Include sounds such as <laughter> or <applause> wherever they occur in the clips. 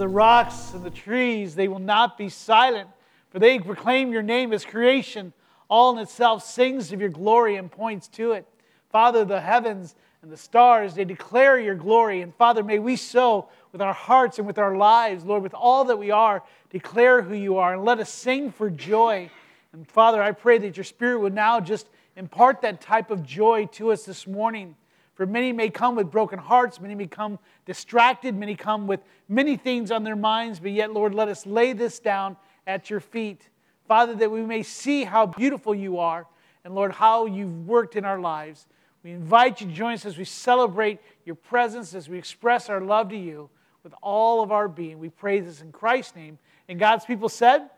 The rocks and the trees, they will not be silent, for they proclaim your name as creation. All in itself sings of your glory and points to it. Father, the heavens and the stars, they declare your glory. And Father, may we so with our hearts and with our lives, Lord, with all that we are, declare who you are and let us sing for joy. And Father, I pray that your Spirit would now just impart that type of joy to us this morning. For many may come with broken hearts, many may come distracted, many come with many things on their minds, but yet, Lord, let us lay this down at your feet. Father, that we may see how beautiful you are, and Lord, how you've worked in our lives. We invite you to join us as we celebrate your presence, as we express our love to you with all of our being. We pray this in Christ's name. And God's people said,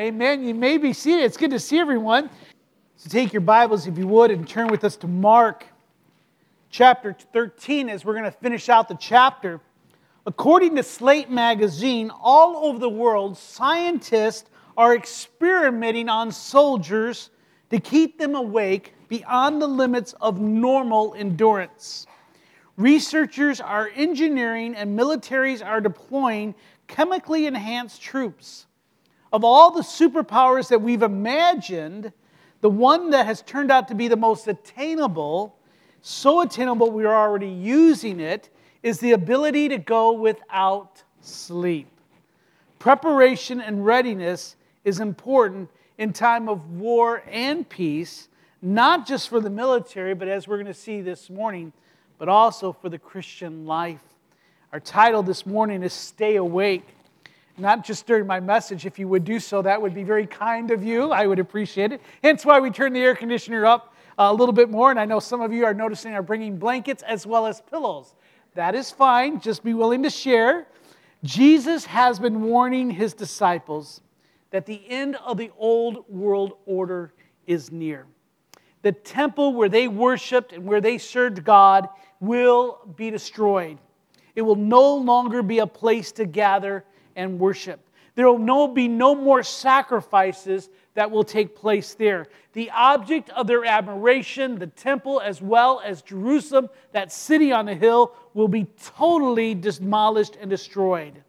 Amen. You may be seated. It's good to see everyone. So take your Bibles, if you would, and turn with us to Mark chapter 13 as we're going to finish out the chapter. According to Slate magazine, all over the world, scientists are experimenting on soldiers to keep them awake beyond the limits of normal endurance. Researchers are engineering and militaries are deploying chemically enhanced troops. Of all the superpowers that we've imagined, the one that has turned out to be the most attainable so attainable we are already using it, is the ability to go without sleep. Preparation and readiness is important in time of war and peace, not just for the military, but as we're going to see this morning, but also for the Christian life. Our title this morning is Stay Awake. Not just during my message, if you would do so, that would be very kind of you. I would appreciate it. Hence why we turn the air conditioner up a little bit more. And I know some of you are noticing are bringing blankets as well as pillows. That is fine. Just be willing to share. Jesus has been warning his disciples that the end of the old world order is near. The temple where they worshiped and where they served God will be destroyed. It will no longer be a place to gather and worship. There will no, be no more sacrifices that will take place there. The object of their admiration, the temple as well as Jerusalem, that city on the hill, will be totally demolished and destroyed.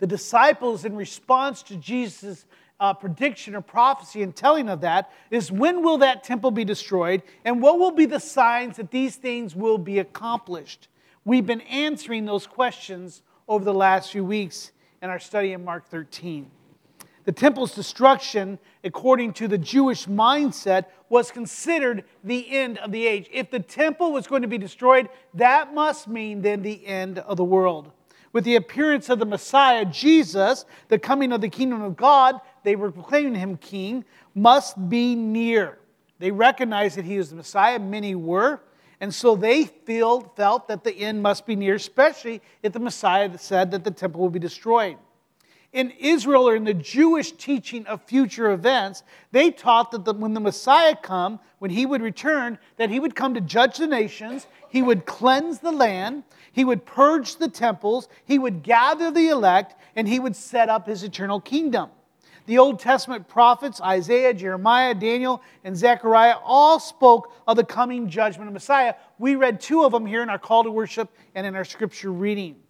The disciples, in response to Jesus' uh, prediction or prophecy and telling of that, is when will that temple be destroyed and what will be the signs that these things will be accomplished? We've been answering those questions over the last few weeks in our study in Mark 13. The temple's destruction, according to the Jewish mindset, was considered the end of the age. If the temple was going to be destroyed, that must mean then the end of the world. With the appearance of the Messiah, Jesus, the coming of the kingdom of God, they were proclaiming him king, must be near. They recognized that he was the Messiah, many were, and so they feel, felt that the end must be near, especially if the Messiah said that the temple would be destroyed. In Israel or in the Jewish teaching of future events, they taught that the, when the Messiah come, when he would return, that he would come to judge the nations, he would cleanse the land, he would purge the temples, he would gather the elect, and he would set up his eternal kingdom. The Old Testament prophets, Isaiah, Jeremiah, Daniel, and Zechariah, all spoke of the coming judgment of Messiah. We read two of them here in our call to worship and in our scripture reading.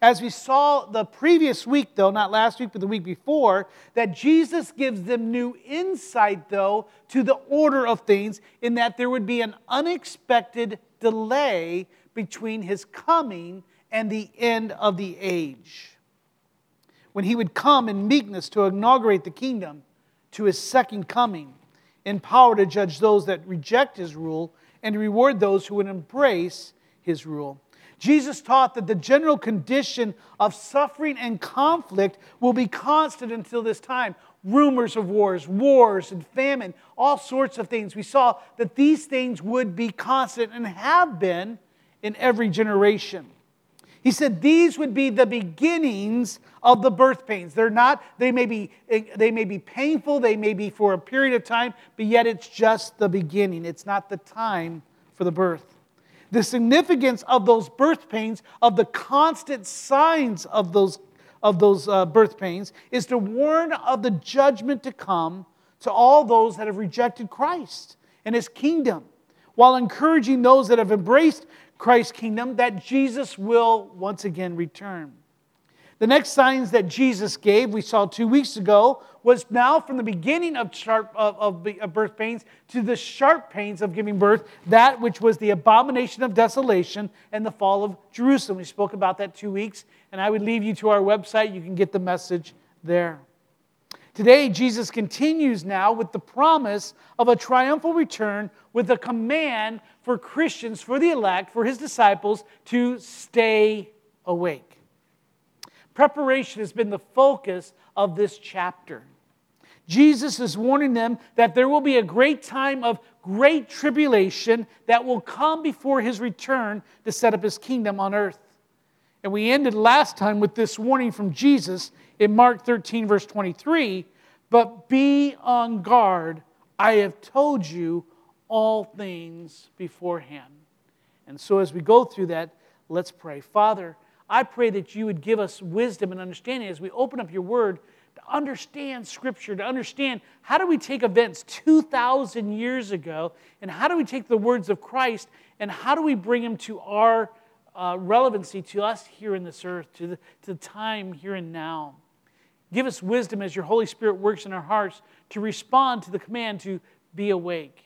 As we saw the previous week, though, not last week, but the week before, that Jesus gives them new insight, though, to the order of things, in that there would be an unexpected delay between his coming and the end of the age when he would come in meekness to inaugurate the kingdom to his second coming, in power to judge those that reject his rule and to reward those who would embrace his rule. Jesus taught that the general condition of suffering and conflict will be constant until this time. Rumors of wars, wars and famine, all sorts of things. We saw that these things would be constant and have been in every generation. He said these would be the beginnings of the birth pains. They're not, they may be, they may be painful, they may be for a period of time, but yet it's just the beginning. It's not the time for the birth. The significance of those birth pains, of the constant signs of those, of those uh, birth pains, is to warn of the judgment to come to all those that have rejected Christ and his kingdom, while encouraging those that have embraced Christ's kingdom that Jesus will once again return. The next signs that Jesus gave, we saw two weeks ago, was now from the beginning of, sharp, of, of, of, birth pains to the sharp pains of giving birth, that which was the abomination of desolation and the fall of Jerusalem. We spoke about that two weeks, and I would leave you to our website. You can get the message there. Today, Jesus continues now with the promise of a triumphal return with a command for Christians, for the elect, for his disciples to stay awake. Preparation has been the focus of this chapter. Jesus is warning them that there will be a great time of great tribulation that will come before his return to set up his kingdom on earth. And we ended last time with this warning from Jesus in Mark 13, verse 23 But be on guard. I have told you all things beforehand. And so, as we go through that, let's pray. Father, I pray that you would give us wisdom and understanding as we open up your word to understand Scripture, to understand how do we take events 2,000 years ago, and how do we take the words of Christ, and how do we bring them to our uh, relevancy to us here in this earth, to the, to the time here and now. Give us wisdom as your Holy Spirit works in our hearts to respond to the command to be awake.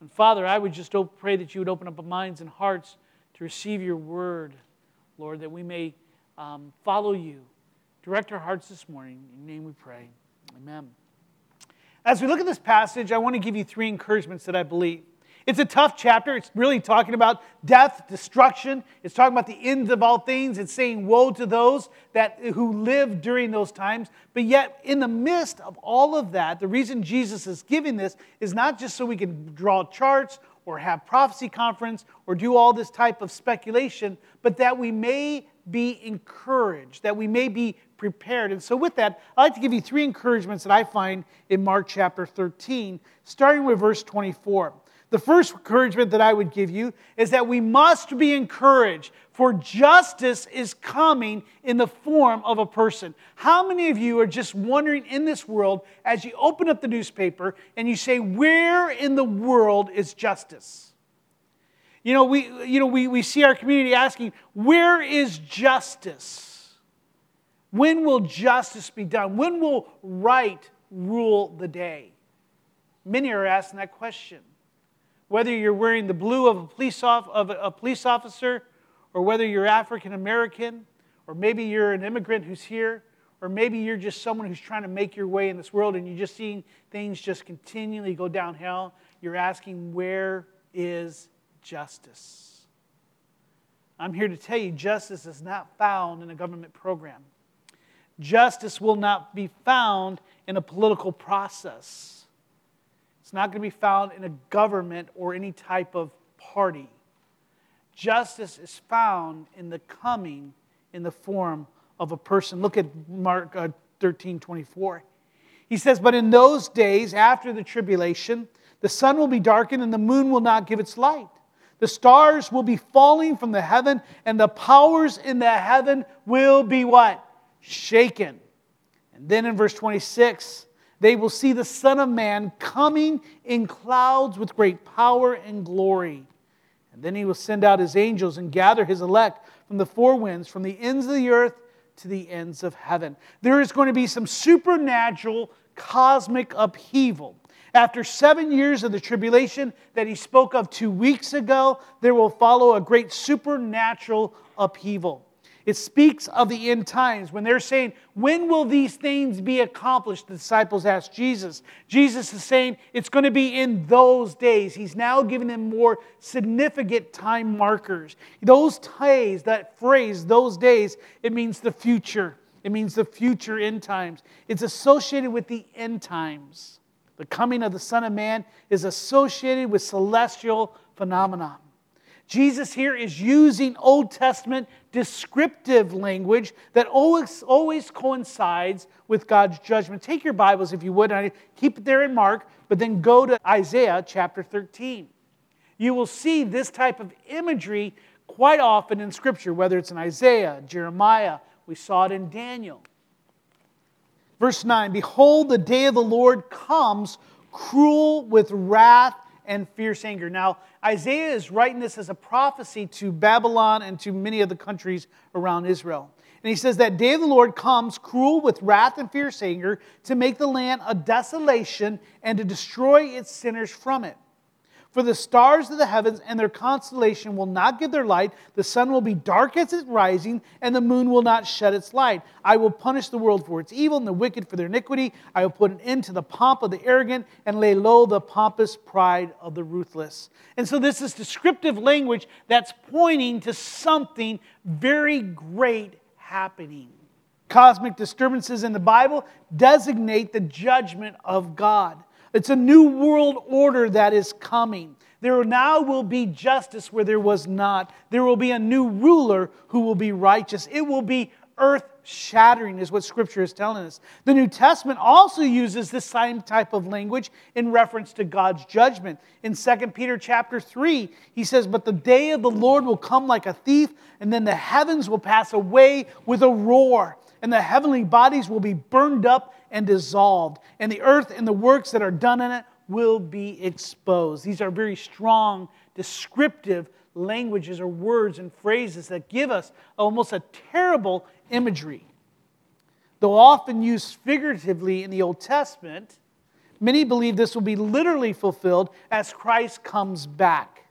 And Father, I would just pray that you would open up our minds and hearts to receive your word, Lord, that we may um, follow you. Direct our hearts this morning. In your name we pray. Amen. As we look at this passage, I want to give you three encouragements that I believe. It's a tough chapter. It's really talking about death, destruction. It's talking about the ends of all things. It's saying woe to those that who live during those times. But yet, in the midst of all of that, the reason Jesus is giving this is not just so we can draw charts or have prophecy conference or do all this type of speculation, but that we may be encouraged, that we may be prepared. And so, with that, I'd like to give you three encouragements that I find in Mark chapter 13, starting with verse 24. The first encouragement that I would give you is that we must be encouraged, for justice is coming in the form of a person. How many of you are just wondering in this world as you open up the newspaper and you say, Where in the world is justice? You know, we, you know, we, we see our community asking, Where is justice? When will justice be done? When will right rule the day? Many are asking that question whether you're wearing the blue of a police, off, of a police officer, or whether you're African American, or maybe you're an immigrant who's here, or maybe you're just someone who's trying to make your way in this world and you're just seeing things just continually go downhill, you're asking, where is justice? I'm here to tell you, justice is not found in a government program. Justice will not be found in a political process. It's not going to be found in a government or any type of party. Justice is found in the coming in the form of a person. Look at Mark uh, 13 24. He says, But in those days after the tribulation, the sun will be darkened and the moon will not give its light. The stars will be falling from the heaven, and the powers in the heaven will be what? Shaken. And then in verse 26, they will see the Son of Man coming in clouds with great power and glory. And then he will send out his angels and gather his elect from the four winds, from the ends of the earth to the ends of heaven. There is going to be some supernatural cosmic upheaval. After seven years of the tribulation that he spoke of two weeks ago, there will follow a great supernatural upheaval. It speaks of the end times. When they're saying, When will these things be accomplished? The disciples asked Jesus. Jesus is saying, It's going to be in those days. He's now giving them more significant time markers. Those days, that phrase, those days, it means the future. It means the future end times. It's associated with the end times. The coming of the Son of Man is associated with celestial phenomenon. Jesus here is using Old Testament descriptive language that always, always coincides with God's judgment. Take your Bibles, if you would, and keep it there in Mark, but then go to Isaiah chapter 13. You will see this type of imagery quite often in Scripture, whether it's in Isaiah, Jeremiah, we saw it in Daniel. Verse 9 Behold, the day of the Lord comes, cruel with wrath and fierce anger. Now, Isaiah is writing this as a prophecy to Babylon and to many of the countries around Israel. And he says, That day of the Lord comes, cruel with wrath and fierce anger, to make the land a desolation and to destroy its sinners from it. For the stars of the heavens and their constellation will not give their light. The sun will be dark as its rising, and the moon will not shed its light. I will punish the world for its evil and the wicked for their iniquity. I will put an end to the pomp of the arrogant and lay low the pompous pride of the ruthless. And so, this is descriptive language that's pointing to something very great happening. Cosmic disturbances in the Bible designate the judgment of God. It's a new world order that is coming. There now will be justice where there was not. There will be a new ruler who will be righteous. It will be earth shattering, is what Scripture is telling us. The New Testament also uses this same type of language in reference to God's judgment. In 2 Peter chapter 3, he says, But the day of the Lord will come like a thief, and then the heavens will pass away with a roar and the heavenly bodies will be burned up and dissolved, and the earth and the works that are done in it will be exposed. These are very strong, descriptive languages or words and phrases that give us almost a terrible imagery. Though often used figuratively in the Old Testament, many believe this will be literally fulfilled as Christ comes back.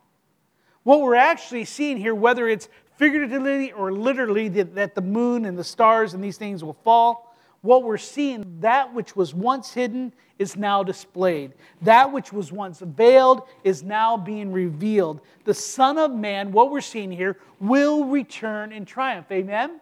What we're actually seeing here, whether it's figuratively or literally, that the moon and the stars and these things will fall. What we're seeing, that which was once hidden is now displayed. That which was once veiled is now being revealed. The Son of Man, what we're seeing here, will return in triumph. Amen?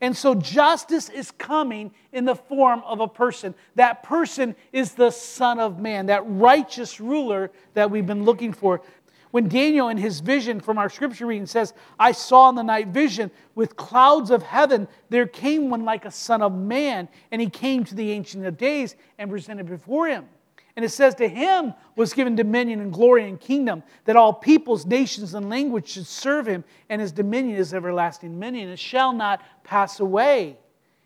And so justice is coming in the form of a person. That person is the Son of Man, that righteous ruler that we've been looking for. When Daniel, in his vision from our scripture reading, says, I saw in the night vision with clouds of heaven, there came one like a son of man, and he came to the Ancient of Days and presented before him. And it says, To him was given dominion and glory and kingdom, that all peoples, nations, and languages should serve him, and his dominion is everlasting dominion. And it shall not pass away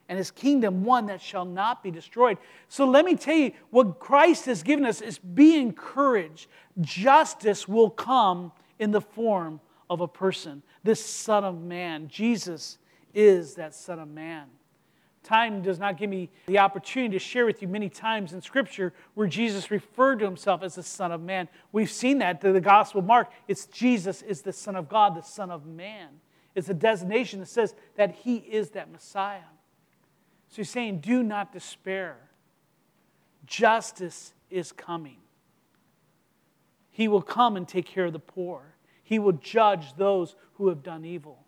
and his kingdom one that shall not be destroyed. So let me tell you, what Christ has given us is be encouraged. Justice will come in the form of a person, this Son of Man. Jesus is that Son of Man. Time does not give me the opportunity to share with you many times in Scripture where Jesus referred to himself as the Son of Man. We've seen that through the Gospel of Mark. It's Jesus is the Son of God, the Son of Man. It's a designation that says that he is that Messiah. So he's saying, do not despair. Justice is coming. He will come and take care of the poor. He will judge those who have done evil.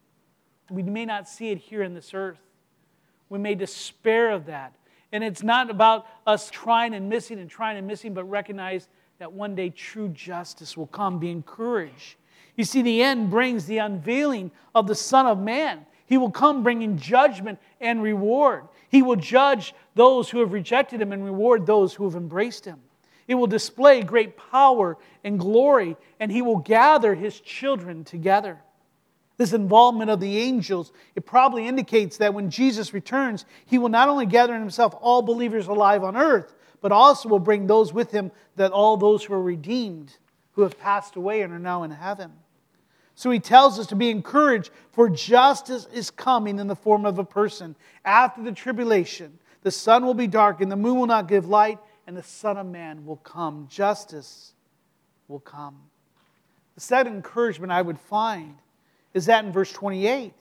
We may not see it here in this earth. We may despair of that. And it's not about us trying and missing and trying and missing, but recognize that one day true justice will come. Be encouraged. You see, the end brings the unveiling of the Son of Man. He will come bringing judgment and reward. He will judge those who have rejected him and reward those who have embraced him. It will display great power and glory, and he will gather his children together. This involvement of the angels, it probably indicates that when Jesus returns, he will not only gather in himself all believers alive on earth, but also will bring those with him that all those who are redeemed, who have passed away and are now in heaven. So he tells us to be encouraged, for justice is coming in the form of a person. After the tribulation, the sun will be dark, and the moon will not give light, and the Son of Man will come. Justice will come. The second encouragement I would find is that in verse 28,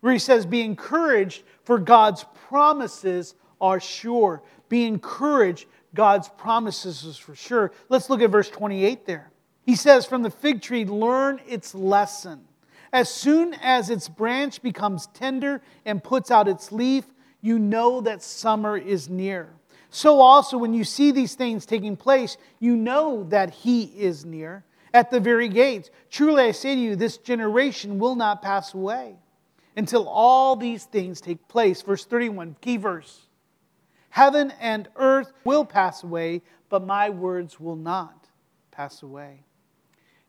where he says, Be encouraged, for God's promises are sure. Be encouraged, God's promises is for sure. Let's look at verse 28 there. He says, From the fig tree, learn its lesson. As soon as its branch becomes tender and puts out its leaf, you know that summer is near. So also, when you see these things taking place, you know that He is near. at the very gates. Truly I say to you, this generation will not pass away until all these things take place. Verse 31, key verse. Heaven and earth will pass away, but my words will not pass away.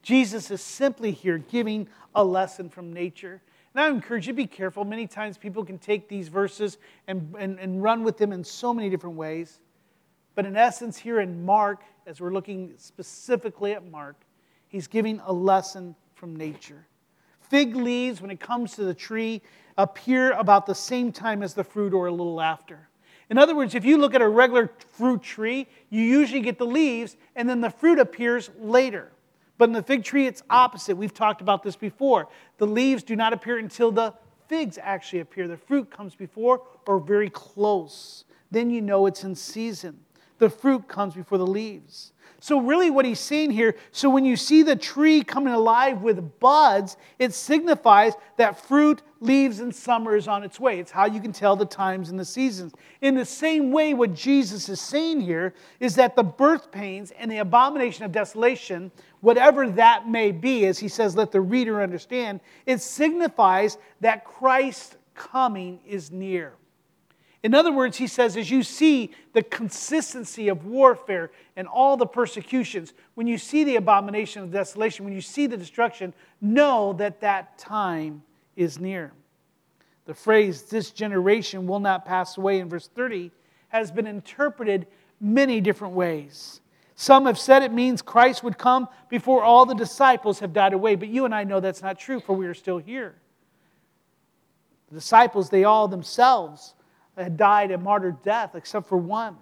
Jesus is simply here giving a lesson from nature. And I encourage you to be careful. Many times people can take these verses and, and, and run with them in so many different ways. But in essence, here in Mark, as we're looking specifically at Mark, he's giving a lesson from nature. Fig leaves, when it comes to the tree, appear about the same time as the fruit or a little after. In other words, if you look at a regular fruit tree, you usually get the leaves and then the fruit appears later. But in the fig tree, it's opposite. We've talked about this before. The leaves do not appear until the figs actually appear. The fruit comes before or very close. Then you know it's in season. The fruit comes before the leaves. So, really, what he's saying here so when you see the tree coming alive with buds, it signifies that fruit, leaves, and summer is on its way. It's how you can tell the times and the seasons. In the same way, what Jesus is saying here is that the birth pains and the abomination of desolation, whatever that may be, as he says, let the reader understand, it signifies that Christ's coming is near. In other words, he says, as you see the consistency of warfare and all the persecutions, when you see the abomination of desolation, when you see the destruction, know that that time is near. The phrase, this generation will not pass away, in verse 30, has been interpreted many different ways. Some have said it means Christ would come before all the disciples have died away, but you and I know that's not true, for we are still here. The disciples, they all themselves, had died a martyr death, except for one.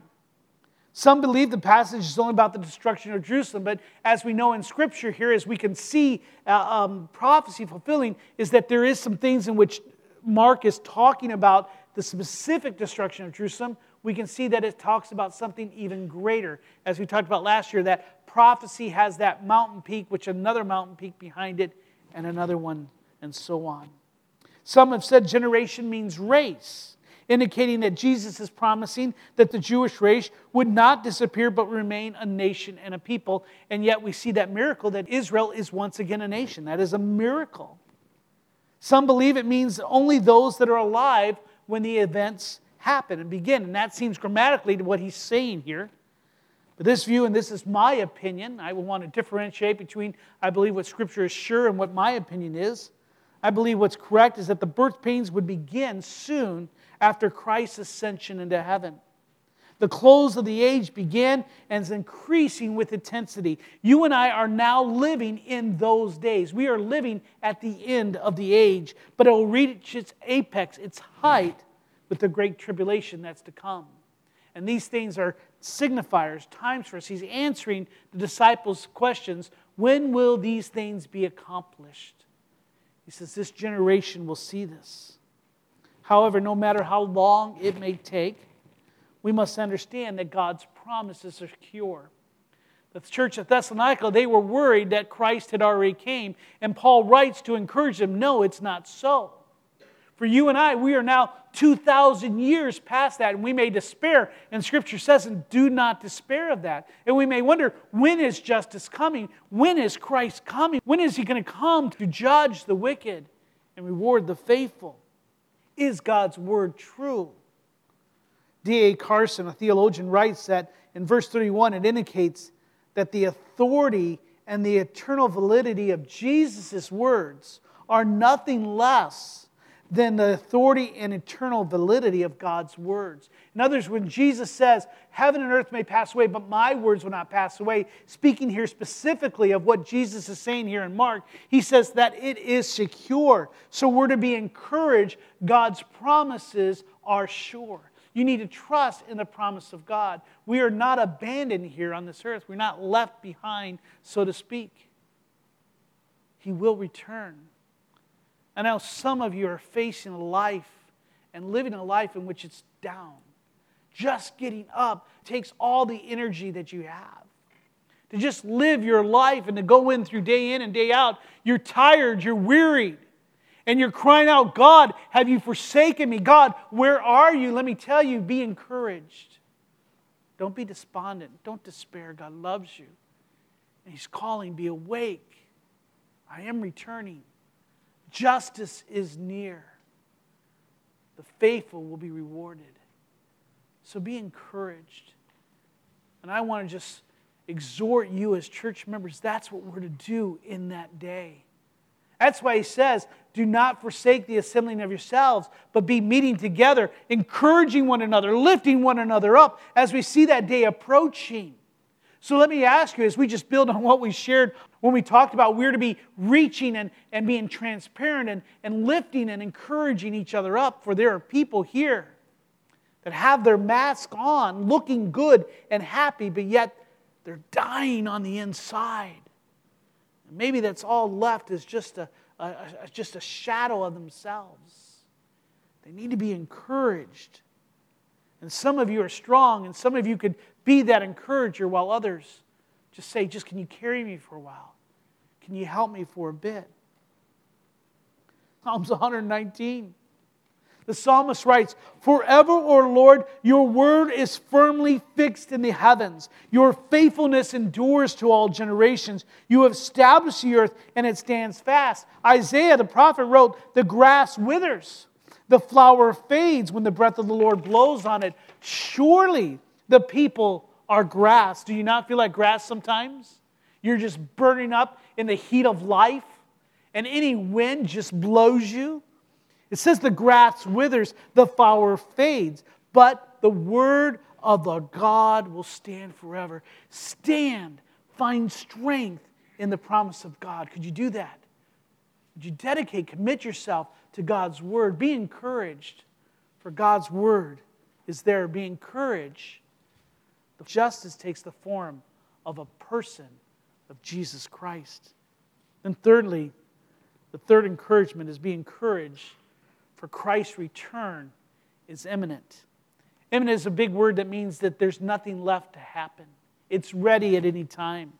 Some believe the passage is only about the destruction of Jerusalem, but as we know in Scripture here, as we can see uh, um, prophecy fulfilling, is that there is some things in which Mark is talking about the specific destruction of Jerusalem. We can see that it talks about something even greater. As we talked about last year, that prophecy has that mountain peak, which another mountain peak behind it, and another one, and so on. Some have said generation means race indicating that Jesus is promising that the Jewish race would not disappear but remain a nation and a people. And yet we see that miracle that Israel is once again a nation. That is a miracle. Some believe it means only those that are alive when the events happen and begin. And that seems grammatically to what he's saying here. But this view, and this is my opinion, I will want to differentiate between I believe what Scripture is sure and what my opinion is. I believe what's correct is that the birth pains would begin soon after Christ's ascension into heaven. The close of the age began and is increasing with intensity. You and I are now living in those days. We are living at the end of the age, but it will reach its apex, its height, with the great tribulation that's to come. And these things are signifiers, times for us. He's answering the disciples' questions when will these things be accomplished? He says, This generation will see this. However, no matter how long it may take, we must understand that God's promises are secure. The church at Thessalonica, they were worried that Christ had already came, and Paul writes to encourage them, no, it's not so. For you and I, we are now 2,000 years past that, and we may despair. And Scripture says, and do not despair of that. And we may wonder, when is justice coming? When is Christ coming? When is he going to come to judge the wicked and reward the faithful? Is God's word true? D.A. Carson, a theologian, writes that in verse 31 it indicates that the authority and the eternal validity of Jesus' words are nothing less than the authority and eternal validity of God's words. In other words, when Jesus says, Heaven and earth may pass away, but my words will not pass away, speaking here specifically of what Jesus is saying here in Mark, he says that it is secure. So we're to be encouraged. God's promises are sure. You need to trust in the promise of God. We are not abandoned here on this earth, we're not left behind, so to speak. He will return. I know some of you are facing a life and living a life in which it's down. Just getting up takes all the energy that you have. To just live your life and to go in through day in and day out, you're tired, you're wearied, and you're crying out, God, have you forsaken me? God, where are you? Let me tell you, be encouraged. Don't be despondent. Don't despair. God loves you. And he's calling, Be awake. I am returning. Justice is near. The faithful will be rewarded. So be encouraged. And I want to just exhort you as church members that's what we're to do in that day. That's why he says, Do not forsake the assembling of yourselves, but be meeting together, encouraging one another, lifting one another up as we see that day approaching. So let me ask you, as we just build on what we shared when we talked about we're to be reaching and, and being transparent and, and lifting and encouraging each other up, for there are people here that have their mask on, looking good and happy, but yet they're dying on the inside. Maybe that's all left is just a, a, a, just a shadow of themselves. They need to be encouraged. And some of you are strong, and some of you could be that encourager, while others just say, just can you carry me for a while? Can you help me for a bit? Psalms 119. The psalmist writes, Forever, O Lord, your word is firmly fixed in the heavens. Your faithfulness endures to all generations. You have established the earth, and it stands fast. Isaiah the prophet wrote, The grass withers, the flower fades when the breath of the Lord blows on it. Surely the people are grass. Do you not feel like grass sometimes? You're just burning up in the heat of life, and any wind just blows you. It says the grass withers, the flower fades, but the word of the God will stand forever. Stand, find strength in the promise of God. Could you do that? Would you dedicate, commit yourself to God's word? Be encouraged, for God's word is there. Be encouraged. Justice takes the form of a person of Jesus Christ. And thirdly, the third encouragement is be encouraged for Christ's return is imminent. Imminent is a big word that means that there's nothing left to happen, it's ready at any time.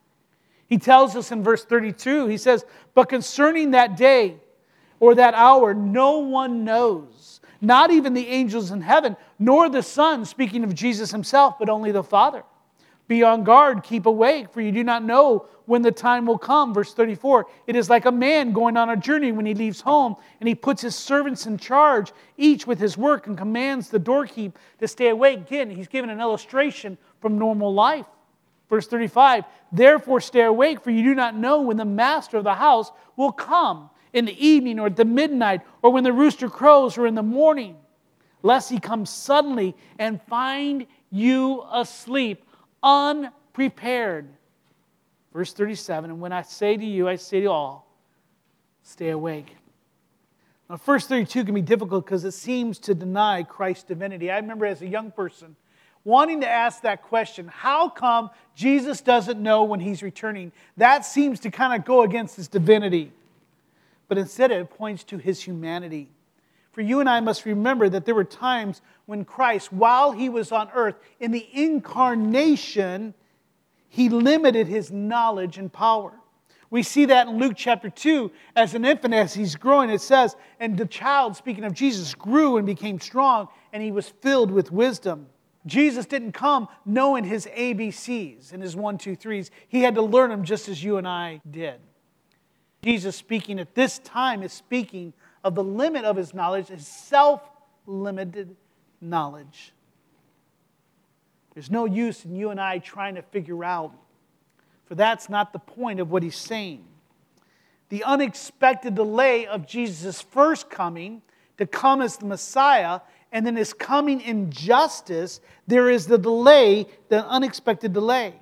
He tells us in verse 32, he says, But concerning that day or that hour, no one knows, not even the angels in heaven, nor the Son, speaking of Jesus himself, but only the Father. Be on guard, keep awake, for you do not know when the time will come. Verse 34 It is like a man going on a journey when he leaves home, and he puts his servants in charge, each with his work, and commands the doorkeep to stay awake. Again, he's given an illustration from normal life. Verse 35 Therefore stay awake, for you do not know when the master of the house will come in the evening or at the midnight, or when the rooster crows or in the morning, lest he come suddenly and find you asleep unprepared. Verse 37 And when I say to you, I say to all, stay awake. Now, verse 32 can be difficult because it seems to deny Christ's divinity. I remember as a young person wanting to ask that question how come Jesus doesn't know when he's returning? That seems to kind of go against his divinity. But instead, it points to his humanity. For you and I must remember that there were times when Christ, while he was on earth, in the incarnation, he limited his knowledge and power. We see that in Luke chapter 2. As an infant, as he's growing, it says, And the child, speaking of Jesus, grew and became strong, and he was filled with wisdom. Jesus didn't come knowing his ABCs and his one, two, threes. He had to learn them just as you and I did. Jesus, speaking at this time, is speaking of the limit of his knowledge, his self limited knowledge. There's no use in you and I trying to figure out, for that's not the point of what he's saying. The unexpected delay of Jesus' first coming to come as the Messiah and then his coming in justice, there is the delay, the unexpected delay.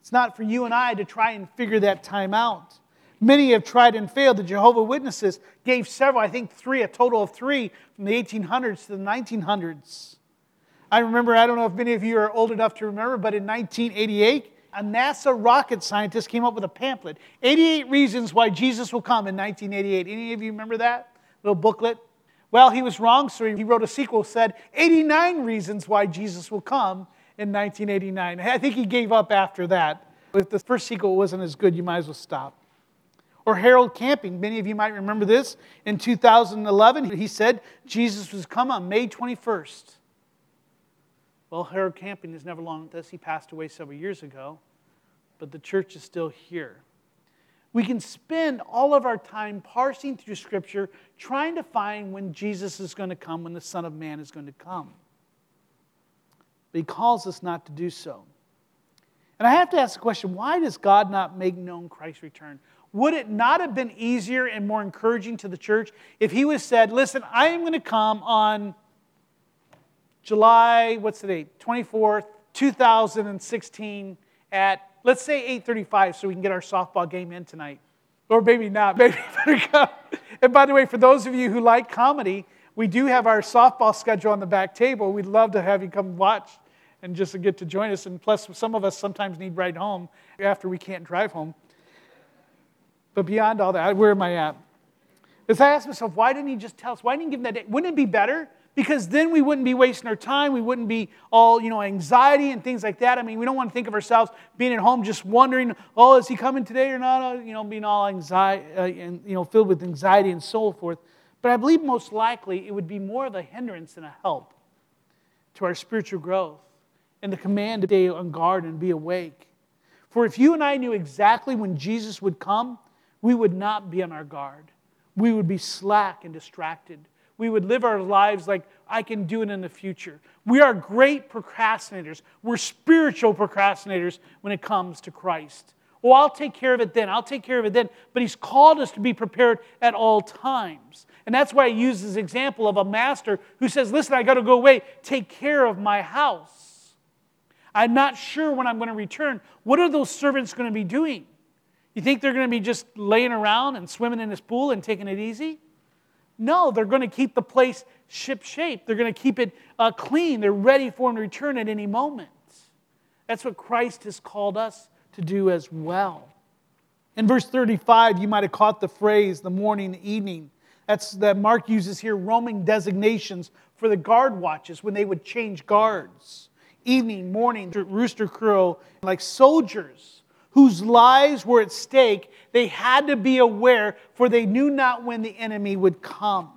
It's not for you and I to try and figure that time out. Many have tried and failed. The Jehovah Witnesses gave several, I think three, a total of three from the 1800s to the 1900s. I remember, I don't know if many of you are old enough to remember, but in 1988, a NASA rocket scientist came up with a pamphlet 88 Reasons Why Jesus Will Come in 1988. Any of you remember that little booklet? Well, he was wrong, so he wrote a sequel said 89 Reasons Why Jesus Will Come in 1989. I think he gave up after that. If the first sequel wasn't as good, you might as well stop. Or Harold Camping, many of you might remember this. In 2011, he said Jesus was come on May 21st. Well, Harold Camping is never long with us. He passed away several years ago. but the church is still here. We can spend all of our time parsing through Scripture, trying to find when Jesus is going to come, when the Son of Man is going to come. But He calls us not to do so. And I have to ask the question why does God not make known Christ's return? Would it not have been easier and more encouraging to the church if He was said, Listen, I am going to come on July, what's the date? 24th, 2016 at let's say 8.35 so we can get our softball game in tonight. Or maybe not. <laughs> Maybe better come. And by the way, for those of you who like comedy, we do have our softball schedule on the back table. We'd love to have you come watch and just get to join us. And plus, some of us sometimes need ride home after we can't drive home. But beyond all that, where am I at? As I ask myself, why didn't he just tell us? Why didn't he give that day? Wouldn't it be better because then we wouldn't be wasting our time. We wouldn't be all, you know, anxiety and things like that. I mean, we don't want to think of ourselves being at home just wondering, oh, is he coming today or not? You know, being all anxiety uh, and, you know, filled with anxiety and so forth. But I believe most likely it would be more of a hindrance than a help to our spiritual growth and the command to stay on guard and be awake. For if you and I knew exactly when Jesus would come, we would not be on our guard. We would be slack and distracted we would live our lives like I can do it in the future. We are great procrastinators. We're spiritual procrastinators when it comes to Christ. Oh, I'll take care of it then. I'll take care of it then. But He's called us to be prepared at all times. And that's why He uses the example of a master who says, Listen, I got to go away. Take care of my house. I'm not sure when I'm going to return. What are those servants going to be doing? You think they're going to be just laying around and swimming in this pool and taking it easy? No, they're going to keep the place ship shape. They're going to keep it uh, clean. They're ready for him to return at any moment. That's what Christ has called us to do as well. In verse 35, you might have caught the phrase the morning, the evening. That's that Mark uses here Roman designations for the guard watches when they would change guards. Evening, morning, rooster crow, like soldiers whose lives were at stake, they had to be aware, for they knew not when the enemy would come.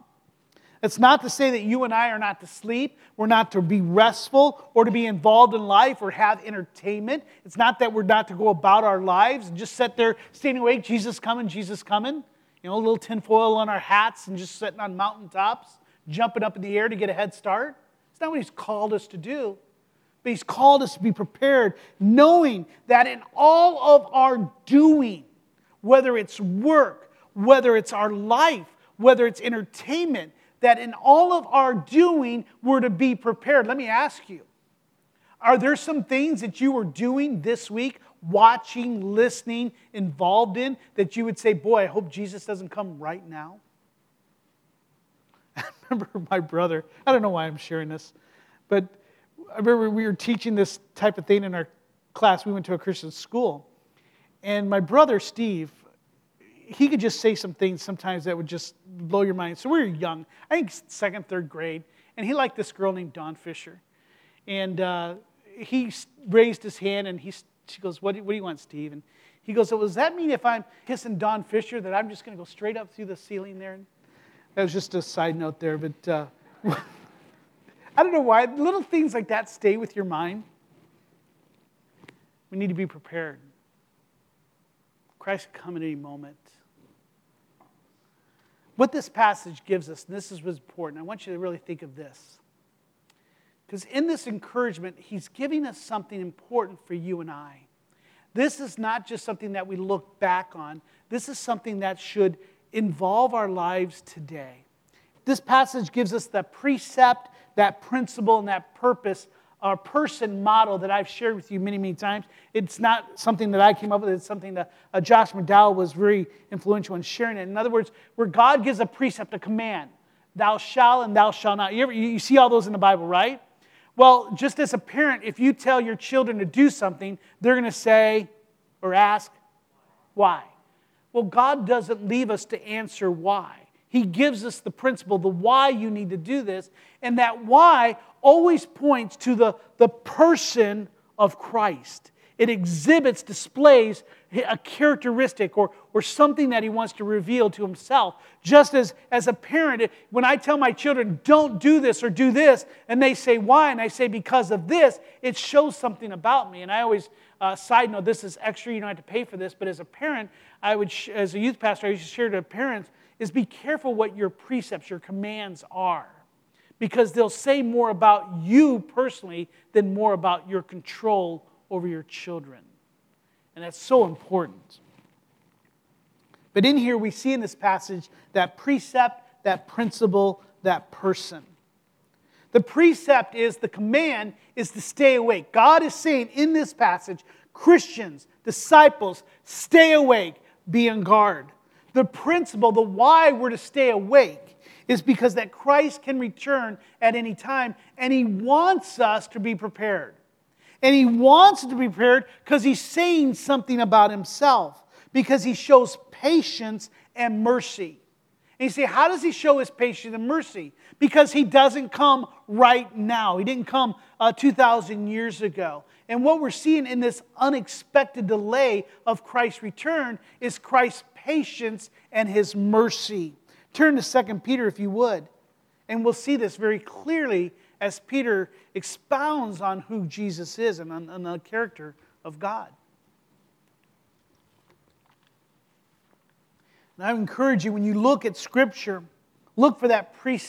It's not to say that you and I are not to sleep, we're not to be restful or to be involved in life or have entertainment. It's not that we're not to go about our lives and just sit there standing awake, Jesus coming, Jesus coming. You know, a little tinfoil on our hats and just sitting on mountaintops, jumping up in the air to get a head start. It's not what He's called us to do. But He's called us to be prepared, knowing that in all of our doing, whether it's work, whether it's our life, whether it's entertainment, that in all of our doing, we're to be prepared. Let me ask you are there some things that you were doing this week, watching, listening, involved in, that you would say, Boy, I hope Jesus doesn't come right now? <laughs> I remember my brother, I don't know why I'm sharing this, but I remember we were teaching this type of thing in our class. We went to a Christian school. And my brother, Steve, he could just say some things sometimes that would just blow your mind. So we were young, I think second, third grade. And he liked this girl named Dawn Fisher. And uh, he raised his hand and he, she goes, what do, what do you want, Steve? And he goes, so does that mean if I'm kissing Dawn Fisher that I'm just going to go straight up through the ceiling there? That was just a side note there. But uh, <laughs> I don't know why. Little things like that stay with your mind. We need to be prepared. Christ come at any moment. What this passage gives us, and this is what's important, I want you to really think of this. Because in this encouragement, he's giving us something important for you and I. This is not just something that we look back on, this is something that should involve our lives today. This passage gives us the precept that principle and that purpose or person model that I've shared with you many, many times. It's not something that I came up with, it's something that uh, Josh McDowell was very influential in sharing it. In other words, where God gives a precept, a command, thou shalt and thou shalt not. You, ever, you see all those in the Bible, right? Well, just as a parent, if you tell your children to do something, they're going to say or ask, why? Well, God doesn't leave us to answer why. He gives us the principle, the why you need to do this, and that why always points to the, the person of Christ. it exhibits, displays a characteristic or, or something that he wants to reveal to himself. Just as, as a parent, when I tell my children, don't do this or do this, and they say, why? And I say, because of this, it shows something about me. And I always, uh, side note, this is extra, you don't have to pay for this, but as a parent, I would, sh- as a youth pastor, I used to share to parents, is be careful what your precepts, your commands are. Because they'll say more about you personally than more about your control over your children. And that's so important. But in here, we see in this passage that precept, that principle, that person. The precept is the command is to stay awake. God is saying in this passage, Christians, disciples, stay awake, be on guard. The principle, the why we're to stay awake, is because that Christ can return at any time, and He wants us to be prepared. And he wants to be prepared because he's saying something about himself, because he shows patience and mercy. And you say, how does he show his patience and mercy? Because he doesn't come right now. He didn't come uh, 2,000 years ago. And what we're seeing in this unexpected delay of Christ's return is Christ's patience and his mercy. Turn to 2 Peter if you would. And we'll see this very clearly as Peter expounds on who Jesus is and on, on the character of God. And I encourage you, when you look at Scripture, look for that precept